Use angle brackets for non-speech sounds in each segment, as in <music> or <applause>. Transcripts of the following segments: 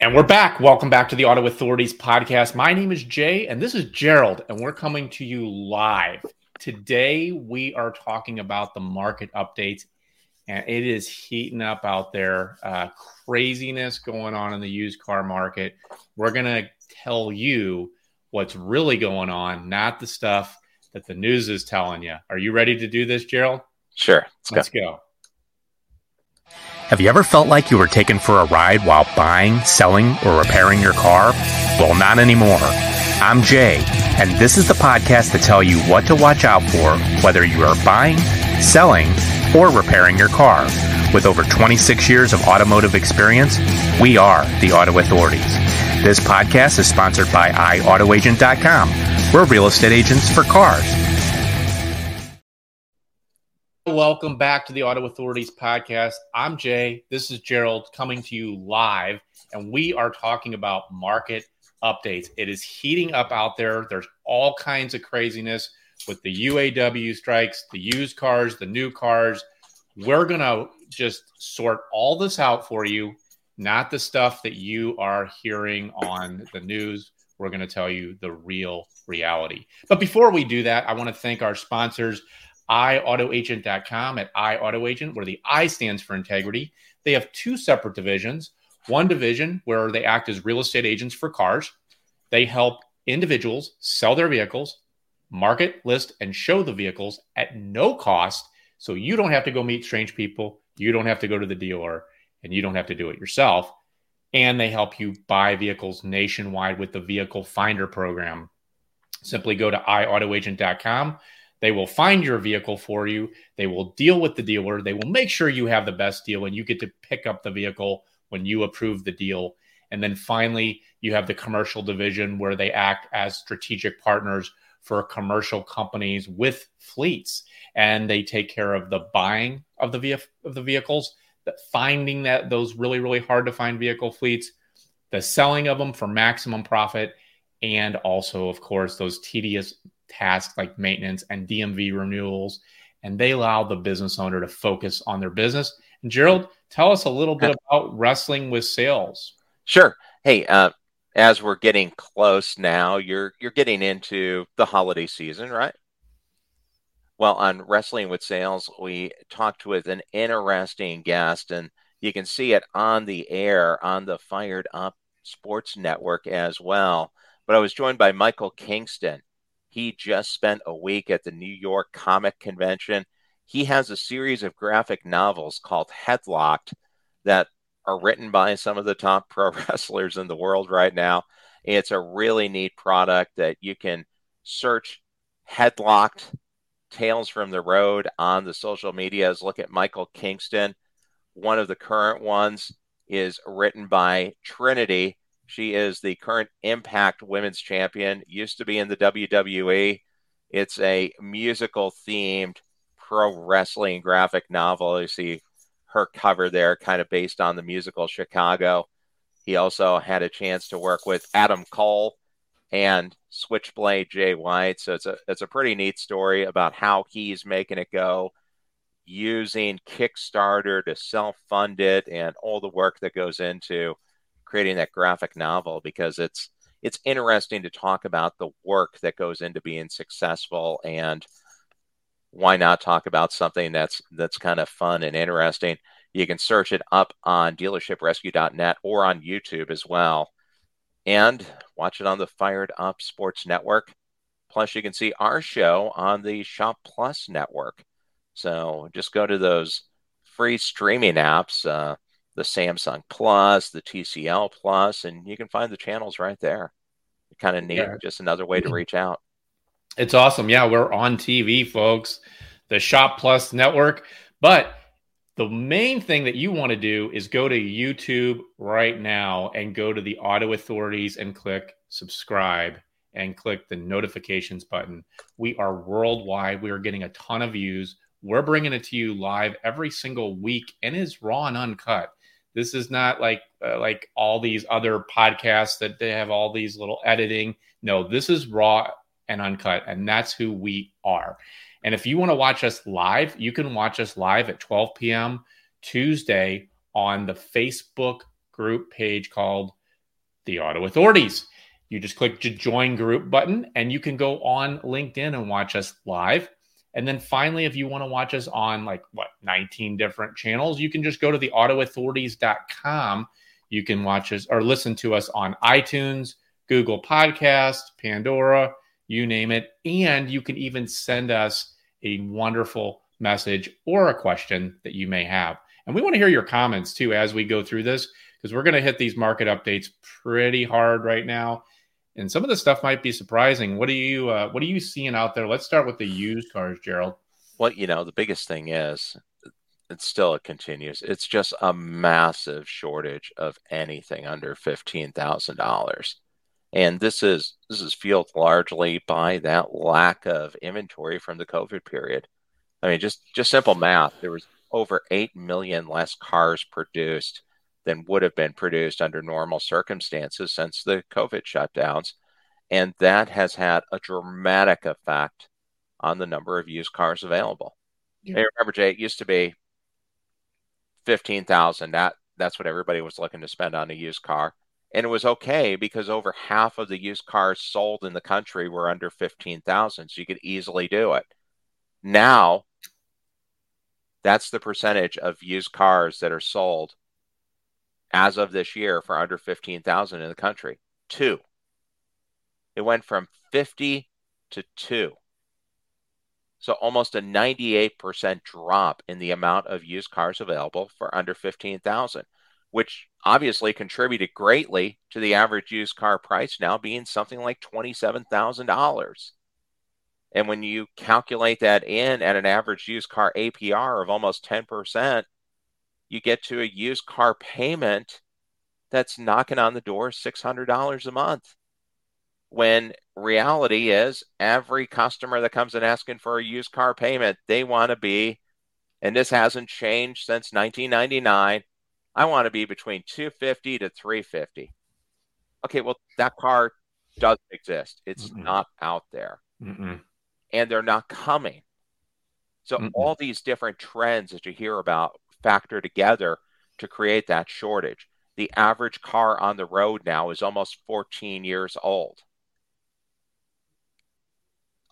And we're back. Welcome back to the Auto Authorities podcast. My name is Jay, and this is Gerald, and we're coming to you live. Today, we are talking about the market updates, and it is heating up out there. Uh, craziness going on in the used car market. We're going to tell you what's really going on, not the stuff that the news is telling you. Are you ready to do this, Gerald? Sure. Let's, let's go. go. Have you ever felt like you were taken for a ride while buying, selling, or repairing your car? Well, not anymore. I'm Jay, and this is the podcast to tell you what to watch out for whether you are buying, selling, or repairing your car. With over 26 years of automotive experience, we are the Auto Authorities. This podcast is sponsored by iAutoAgent.com. We're real estate agents for cars. Welcome back to the Auto Authorities podcast. I'm Jay. This is Gerald coming to you live, and we are talking about market updates. It is heating up out there. There's all kinds of craziness with the UAW strikes, the used cars, the new cars. We're going to just sort all this out for you, not the stuff that you are hearing on the news. We're going to tell you the real reality. But before we do that, I want to thank our sponsors iAutoAgent.com at iAutoAgent, where the I stands for integrity. They have two separate divisions. One division where they act as real estate agents for cars. They help individuals sell their vehicles, market, list, and show the vehicles at no cost. So you don't have to go meet strange people. You don't have to go to the dealer and you don't have to do it yourself. And they help you buy vehicles nationwide with the Vehicle Finder program. Simply go to iAutoAgent.com they will find your vehicle for you. They will deal with the dealer. They will make sure you have the best deal and you get to pick up the vehicle when you approve the deal. And then finally, you have the commercial division where they act as strategic partners for commercial companies with fleets and they take care of the buying of the of the vehicles, the finding that those really really hard to find vehicle fleets, the selling of them for maximum profit and also of course those tedious tasks like maintenance and DMV renewals, and they allow the business owner to focus on their business. And Gerald, tell us a little bit about wrestling with sales. Sure. Hey, uh, as we're getting close now, you're you're getting into the holiday season, right? Well, on Wrestling with Sales, we talked with an interesting guest, and you can see it on the air on the Fired Up Sports Network as well. But I was joined by Michael Kingston. He just spent a week at the New York Comic Convention. He has a series of graphic novels called Headlocked that are written by some of the top <laughs> pro wrestlers in the world right now. It's a really neat product that you can search Headlocked Tales from the Road on the social medias. Look at Michael Kingston. One of the current ones is written by Trinity, she is the current Impact Women's Champion, used to be in the WWE. It's a musical themed pro wrestling graphic novel. You see her cover there, kind of based on the musical Chicago. He also had a chance to work with Adam Cole and Switchblade Jay White. So it's a it's a pretty neat story about how he's making it go using Kickstarter to self fund it and all the work that goes into creating that graphic novel because it's it's interesting to talk about the work that goes into being successful and why not talk about something that's that's kind of fun and interesting. You can search it up on dealershiprescue.net or on youtube as well. And watch it on the fired up sports network. Plus you can see our show on the shop plus network. So just go to those free streaming apps uh, the Samsung Plus, the TCL Plus, and you can find the channels right there. Kind of neat, yeah. just another way to <clears throat> reach out. It's awesome. Yeah, we're on TV, folks. The Shop Plus network. But the main thing that you want to do is go to YouTube right now and go to the Auto Authorities and click subscribe and click the notifications button. We are worldwide. We are getting a ton of views. We're bringing it to you live every single week and is raw and uncut. This is not like uh, like all these other podcasts that they have all these little editing. No, this is raw and uncut, and that's who we are. And if you want to watch us live, you can watch us live at 12 p.m. Tuesday on the Facebook group page called the Auto Authorities. You just click the join group button and you can go on LinkedIn and watch us live. And then finally, if you want to watch us on like what 19 different channels, you can just go to the autoauthorities.com. You can watch us or listen to us on iTunes, Google Podcast, Pandora, you name it. And you can even send us a wonderful message or a question that you may have. And we want to hear your comments too as we go through this because we're going to hit these market updates pretty hard right now. And some of the stuff might be surprising. What are you uh, what are you seeing out there? Let's start with the used cars, Gerald. Well, you know, the biggest thing is it's still it continues. It's just a massive shortage of anything under fifteen thousand dollars. And this is this is fueled largely by that lack of inventory from the COVID period. I mean, just just simple math. There was over eight million less cars produced than would have been produced under normal circumstances since the COVID shutdowns. And that has had a dramatic effect on the number of used cars available. Yeah. Hey, remember, Jay, it used to be 15,000. That, that's what everybody was looking to spend on a used car. And it was okay because over half of the used cars sold in the country were under 15,000. So you could easily do it. Now, that's the percentage of used cars that are sold as of this year for under 15,000 in the country. Two. It went from 50 to two. So almost a 98% drop in the amount of used cars available for under 15,000, which obviously contributed greatly to the average used car price now being something like $27,000. And when you calculate that in at an average used car APR of almost 10%, you get to a used car payment that's knocking on the door $600 a month. When reality is, every customer that comes in asking for a used car payment, they want to be, and this hasn't changed since 1999. I want to be between 250 to 350. Okay, well, that car doesn't exist. It's Mm-mm. not out there. Mm-mm. And they're not coming. So, Mm-mm. all these different trends that you hear about factor together to create that shortage. The average car on the road now is almost 14 years old.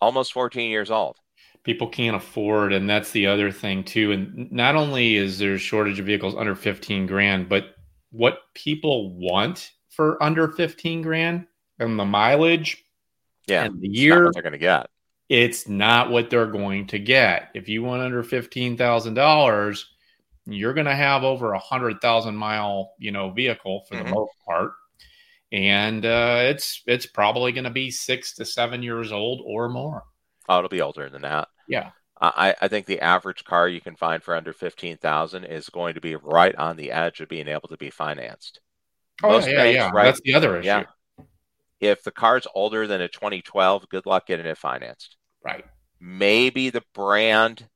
Almost 14 years old. People can't afford, and that's the other thing too. And not only is there a shortage of vehicles under 15 grand, but what people want for under 15 grand and the mileage yeah, and the year they're going to get. It's not what they're going to get. If you want under fifteen thousand dollars, you're going to have over a hundred thousand mile, you know, vehicle for mm-hmm. the most part, and uh, it's it's probably going to be six to seven years old or more. Oh, it'll be older than that. Yeah. I, I think the average car you can find for under fifteen thousand is going to be right on the edge of being able to be financed. Oh Most yeah, banks, yeah, right, That's the other issue. Yeah. If the car's older than a 2012, good luck getting it financed. Right. Maybe the brand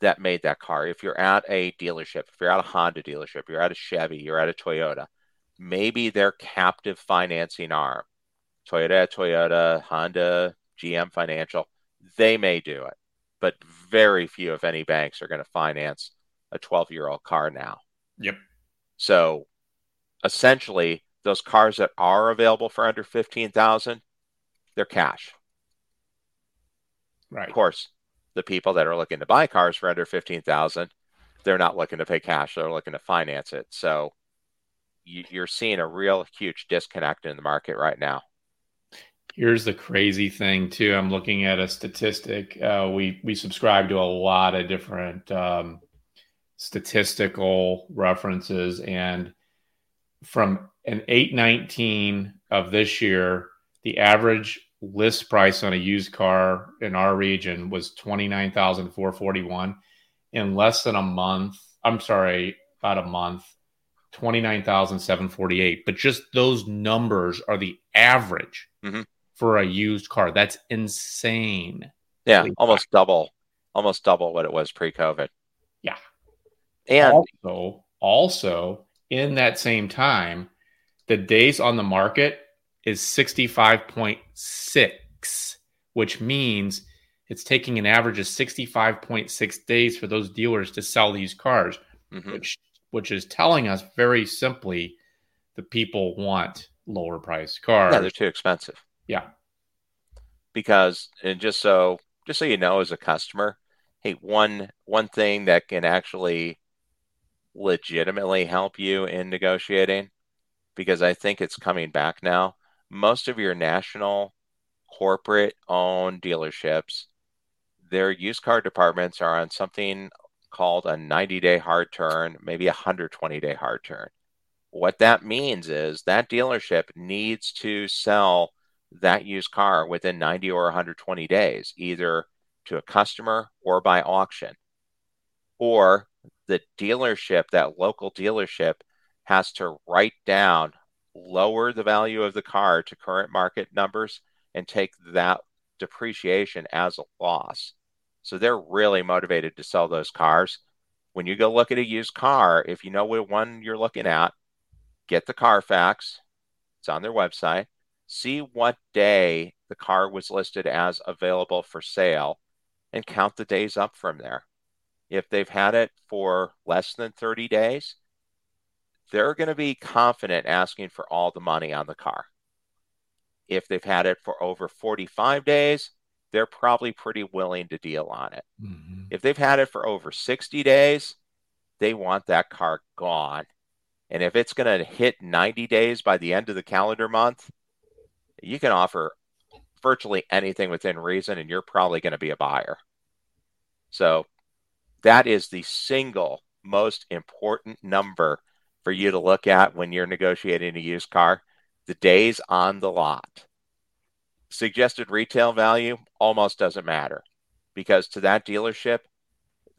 that made that car. If you're at a dealership, if you're at a Honda dealership, you're at a Chevy, you're at a Toyota, maybe their captive financing arm, Toyota, Toyota, Honda, GM Financial, they may do it. But very few, if any, banks are going to finance a 12 year old car now. Yep. So essentially, those cars that are available for under 15,000, they're cash. Right. Of course, the people that are looking to buy cars for under 15,000, they're not looking to pay cash, they're looking to finance it. So you, are seeing a real huge disconnect in the market right now. Here's the crazy thing too. I'm looking at a statistic. Uh, we we subscribe to a lot of different um, statistical references, and from an 819 of this year, the average list price on a used car in our region was 29,441 in less than a month. I'm sorry, about a month, 29,748. But just those numbers are the average mm-hmm. for a used car. That's insane. Yeah, almost double, almost double what it was pre-COVID. Yeah. And also, also in that same time, the days on the market is 65.6, which means it's taking an average of 65.6 days for those dealers to sell these cars, mm-hmm. which which is telling us very simply the people want lower priced cars. Yeah, they're too expensive. Yeah. Because and just so just so you know as a customer, hey, one one thing that can actually legitimately help you in negotiating because I think it's coming back now. Most of your national corporate owned dealerships, their used car departments are on something called a 90 day hard turn, maybe a 120 day hard turn. What that means is that dealership needs to sell that used car within 90 or 120 days, either to a customer or by auction. Or the dealership, that local dealership, has to write down, lower the value of the car to current market numbers, and take that depreciation as a loss. So they're really motivated to sell those cars. When you go look at a used car, if you know what one you're looking at, get the Carfax. It's on their website. See what day the car was listed as available for sale and count the days up from there. If they've had it for less than 30 days, they're going to be confident asking for all the money on the car. If they've had it for over 45 days, they're probably pretty willing to deal on it. Mm-hmm. If they've had it for over 60 days, they want that car gone. And if it's going to hit 90 days by the end of the calendar month, you can offer virtually anything within reason, and you're probably going to be a buyer. So that is the single most important number for you to look at when you're negotiating a used car the days on the lot suggested retail value almost doesn't matter because to that dealership,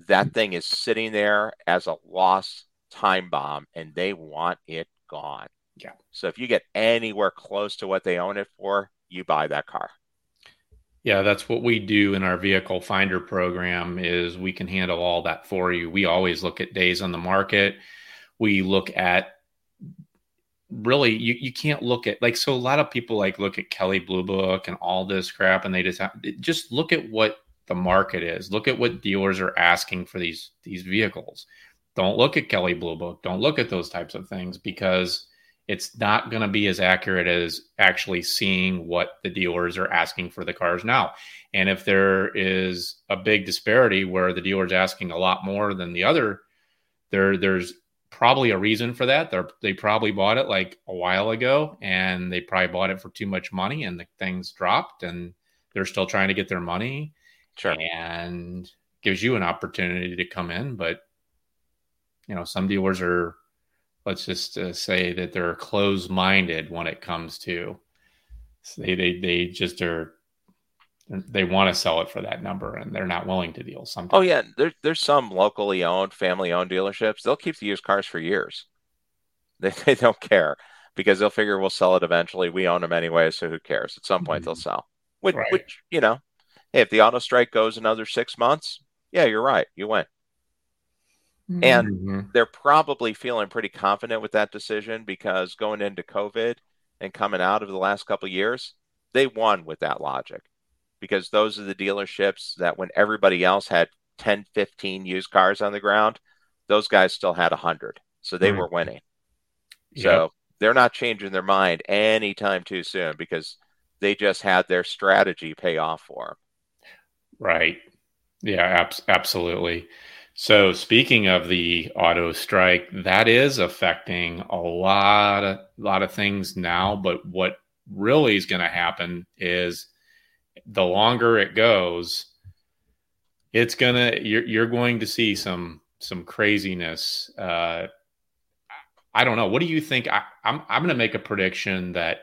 that thing is sitting there as a lost time bomb and they want it gone. Yeah. So if you get anywhere close to what they own it for, you buy that car. Yeah, that's what we do in our vehicle finder program is we can handle all that for you. We always look at days on the market. We look at really you, you can't look at like so a lot of people like look at Kelley Blue Book and all this crap and they just have, just look at what the market is. Look at what dealers are asking for these these vehicles. Don't look at Kelley Blue Book. Don't look at those types of things because it's not going to be as accurate as actually seeing what the dealers are asking for the cars now. And if there is a big disparity where the dealer's asking a lot more than the other, there there's probably a reason for that. They're, they probably bought it like a while ago and they probably bought it for too much money and the things dropped and they're still trying to get their money. Sure. And gives you an opportunity to come in. But, you know, some dealers are, let's just uh, say that they're closed minded when it comes to, so they, they, they just are they want to sell it for that number and they're not willing to deal sometimes. Oh yeah, there's there's some locally owned, family owned dealerships. They'll keep the used cars for years. <laughs> They they don't care because they'll figure we'll sell it eventually. We own them anyway, so who cares? At some point mm-hmm. they'll sell. Which, right. which you know, hey, if the auto strike goes another six months, yeah, you're right, you win. Mm-hmm. And they're probably feeling pretty confident with that decision because going into COVID and coming out of the last couple years, they won with that logic because those are the dealerships that when everybody else had 10, 15 used cars on the ground, those guys still had 100. So they hmm. were winning. Yep. So they're not changing their mind anytime too soon because they just had their strategy pay off for them. Right. Yeah, ab- absolutely. So speaking of the auto strike, that is affecting a lot of lot of things now. But what really is going to happen is the longer it goes, it's gonna you're you're going to see some some craziness. Uh, I don't know. What do you think? I, I'm I'm gonna make a prediction that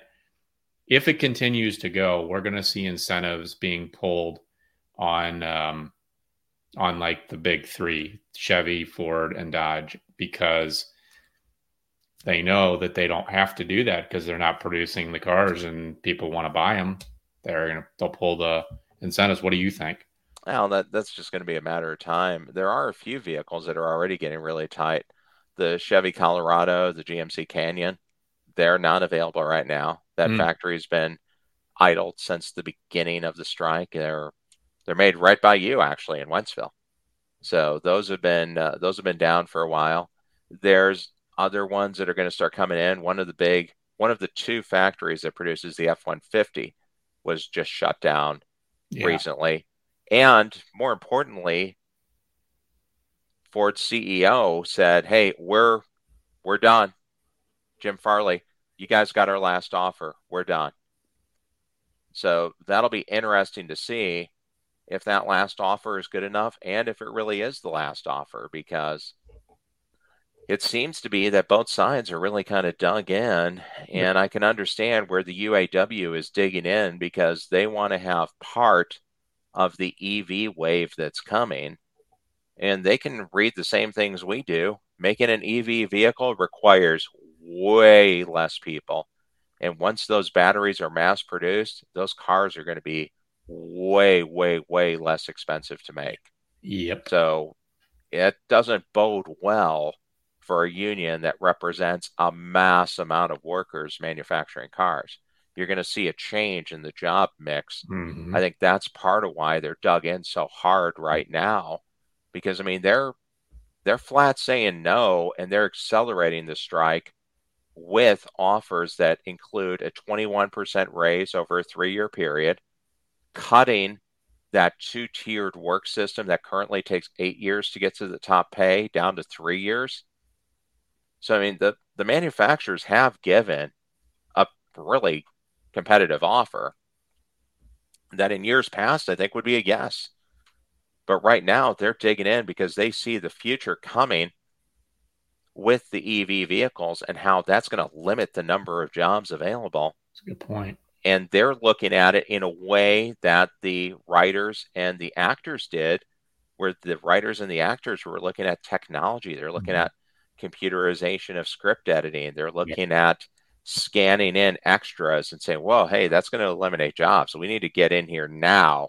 if it continues to go, we're gonna see incentives being pulled on um, on like the big three Chevy, Ford, and Dodge because they know that they don't have to do that because they're not producing the cars and people want to buy them they're gonna they'll pull the incentives. What do you think? Well, that that's just going to be a matter of time. There are a few vehicles that are already getting really tight. The Chevy Colorado, the GMC Canyon, they're not available right now. That mm. factory's been idled since the beginning of the strike. They're they're made right by you actually in Wentzville. So those have been uh, those have been down for a while. There's other ones that are going to start coming in. One of the big one of the two factories that produces the F 150 was just shut down yeah. recently. And more importantly, Ford's CEO said, "Hey, we're we're done. Jim Farley, you guys got our last offer. We're done." So that'll be interesting to see if that last offer is good enough and if it really is the last offer because it seems to be that both sides are really kind of dug in and i can understand where the uaw is digging in because they want to have part of the ev wave that's coming and they can read the same things we do making an ev vehicle requires way less people and once those batteries are mass produced those cars are going to be way, way, way less expensive to make. Yep. So it doesn't bode well for a union that represents a mass amount of workers manufacturing cars. You're going to see a change in the job mix. Mm-hmm. I think that's part of why they're dug in so hard right now, because I mean they're they're flat saying no, and they're accelerating the strike with offers that include a 21% raise over a three year period, cutting that two tiered work system that currently takes eight years to get to the top pay down to three years. So, I mean, the, the manufacturers have given a really competitive offer that in years past, I think would be a yes. But right now, they're digging in because they see the future coming with the EV vehicles and how that's going to limit the number of jobs available. That's a good point and they're looking at it in a way that the writers and the actors did where the writers and the actors were looking at technology they're looking mm-hmm. at computerization of script editing they're looking yeah. at scanning in extras and saying well hey that's going to eliminate jobs so we need to get in here now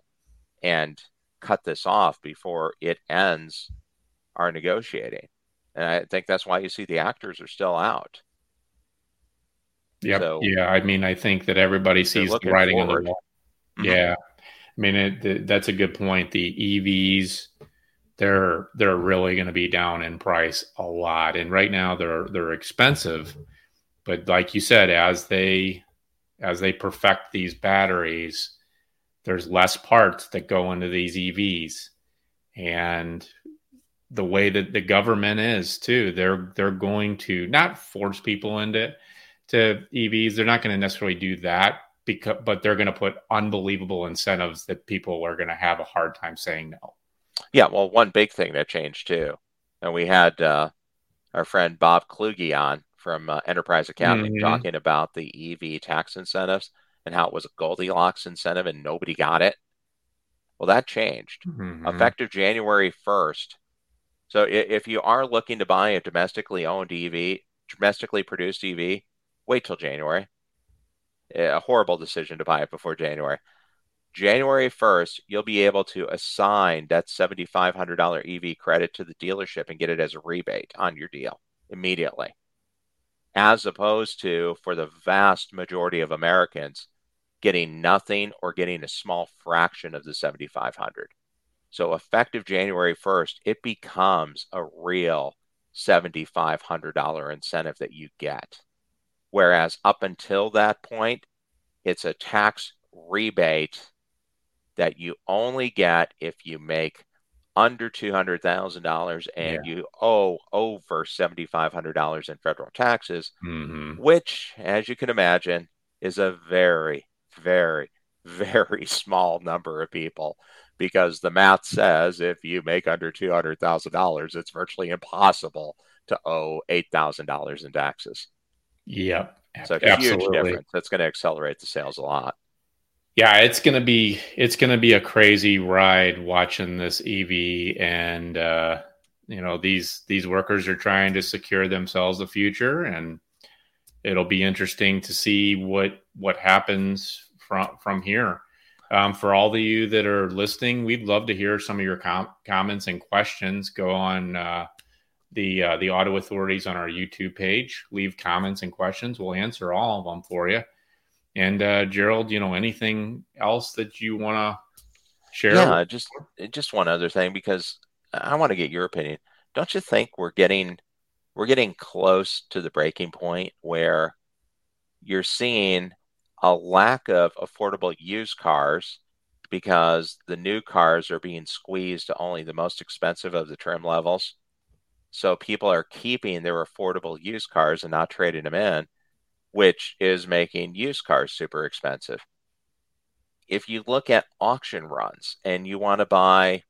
and cut this off before it ends our negotiating and i think that's why you see the actors are still out yeah, so, yeah. I mean, I think that everybody sees the writing forward. on the wall. Mm-hmm. Yeah, I mean, it, the, that's a good point. The EVs, they're they're really going to be down in price a lot, and right now they're they're expensive. But like you said, as they as they perfect these batteries, there's less parts that go into these EVs, and the way that the government is too, they're they're going to not force people into to EVs. They're not going to necessarily do that because, but they're going to put unbelievable incentives that people are going to have a hard time saying no. Yeah, well, one big thing that changed too, and we had uh, our friend Bob Kluge on from uh, Enterprise Accounting mm-hmm. talking about the EV tax incentives and how it was a Goldilocks incentive and nobody got it. Well, that changed mm-hmm. effective January 1st. So if you are looking to buy a domestically owned EV, domestically produced EV, wait till January. A horrible decision to buy it before January. January 1st, you'll be able to assign that $7,500 EV credit to the dealership and get it as a rebate on your deal immediately. As opposed to, for the vast majority of Americans, getting nothing or getting a small fraction of the 7500 So effective January 1st, it becomes a real $7,500 incentive that you get. Whereas up until that point, it's a tax rebate that you only get if you make under $200,000 and yeah. you owe over $7,500 in federal taxes, mm-hmm. which, as you can imagine, is a very, very, very <laughs> small number of people because the math says if you make under $200,000, it's virtually impossible to owe $8,000 in taxes. Yep. So a huge difference. That's going to accelerate the sales a lot. Yeah, it's gonna be it's gonna be a crazy ride watching this EV, and uh, you know these these workers are trying to secure themselves a future, and it'll be interesting to see what what happens from from here. Um, for all of you that are listening, we'd love to hear some of your com- comments and questions. Go on uh, the uh, the auto authorities on our YouTube page. Leave comments and questions. We'll answer all of them for you. And uh, Gerald, you know, anything else that you want to share? Yeah, just just one other thing because I want to get your opinion. Don't you think we're getting we're getting close to the breaking point where you're seeing a lack of affordable used cars because the new cars are being squeezed to only the most expensive of the trim levels. So people are keeping their affordable used cars and not trading them in, which is making used cars super expensive. If you look at auction runs and you want to buy,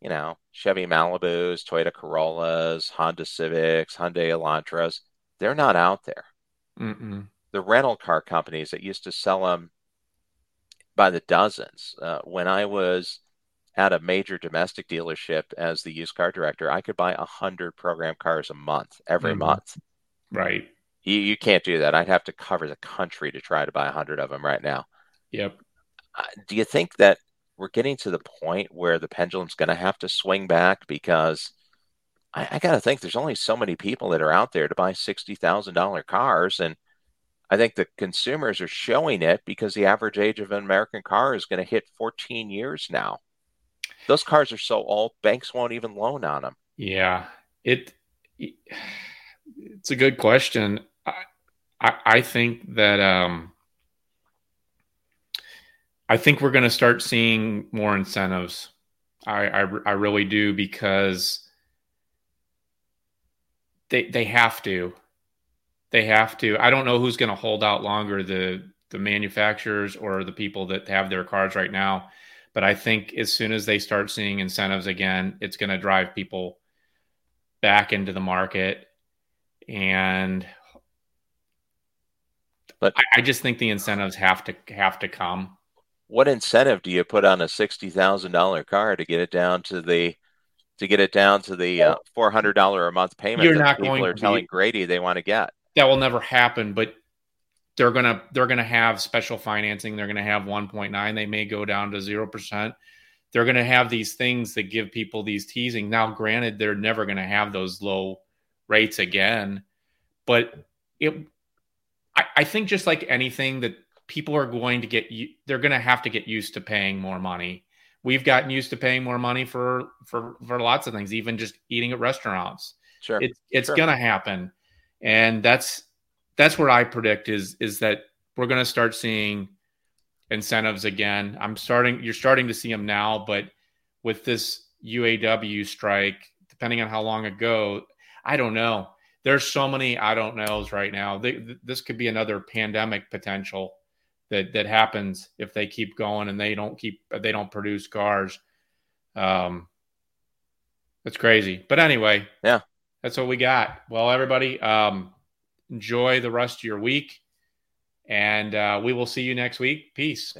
you know, Chevy Malibus, Toyota Corollas, Honda Civics, Hyundai Elantras, they're not out there. Mm-mm. The rental car companies that used to sell them by the dozens. Uh, when I was at a major domestic dealership as the used car director, I could buy a hundred program cars a month every mm-hmm. month. Right. You, you can't do that. I'd have to cover the country to try to buy a hundred of them right now. Yep. Uh, do you think that we're getting to the point where the pendulum's going to have to swing back because I, I got to think there's only so many people that are out there to buy sixty thousand dollar cars, and I think the consumers are showing it because the average age of an American car is going to hit 14 years now. Those cars are so old, banks won't even loan on them. Yeah, it it's a good question. I I, think that um, I think we're going to start seeing more incentives. I, I I really do because they they have to they have to. I don't know who's going to hold out longer the the manufacturers or the people that have their cars right now. But I think as soon as they start seeing incentives again, it's going to drive people back into the market. And but I, I just think the incentives have to have to come. What incentive do you put on a sixty thousand dollar car to get it down to the to get it down to the uh, four hundred dollar a month payment You're that people are telling be, Grady they want to get? that will never happen, but they're gonna they're gonna have special financing. They're gonna have 1.9. They may go down to zero percent. They're gonna have these things that give people these teasing. Now, granted, they're never gonna have those low rates again, but it. I, I think just like anything that people are going to get, they're gonna have to get used to paying more money. We've gotten used to paying more money for for for lots of things, even just eating at restaurants. Sure, it's it's sure. gonna happen and that's that's where I predict is is that we're going to start seeing incentives again. I'm starting you're starting to see them now, but with this UAW strike, depending on how long ago, I don't know. There's so many I don't knows right now. They, this could be another pandemic potential that that happens if they keep going and they don't keep they don't produce cars. Um, it's crazy. But anyway, yeah, that's what we got. Well, everybody, um, enjoy the rest of your week, and uh, we will see you next week. Peace.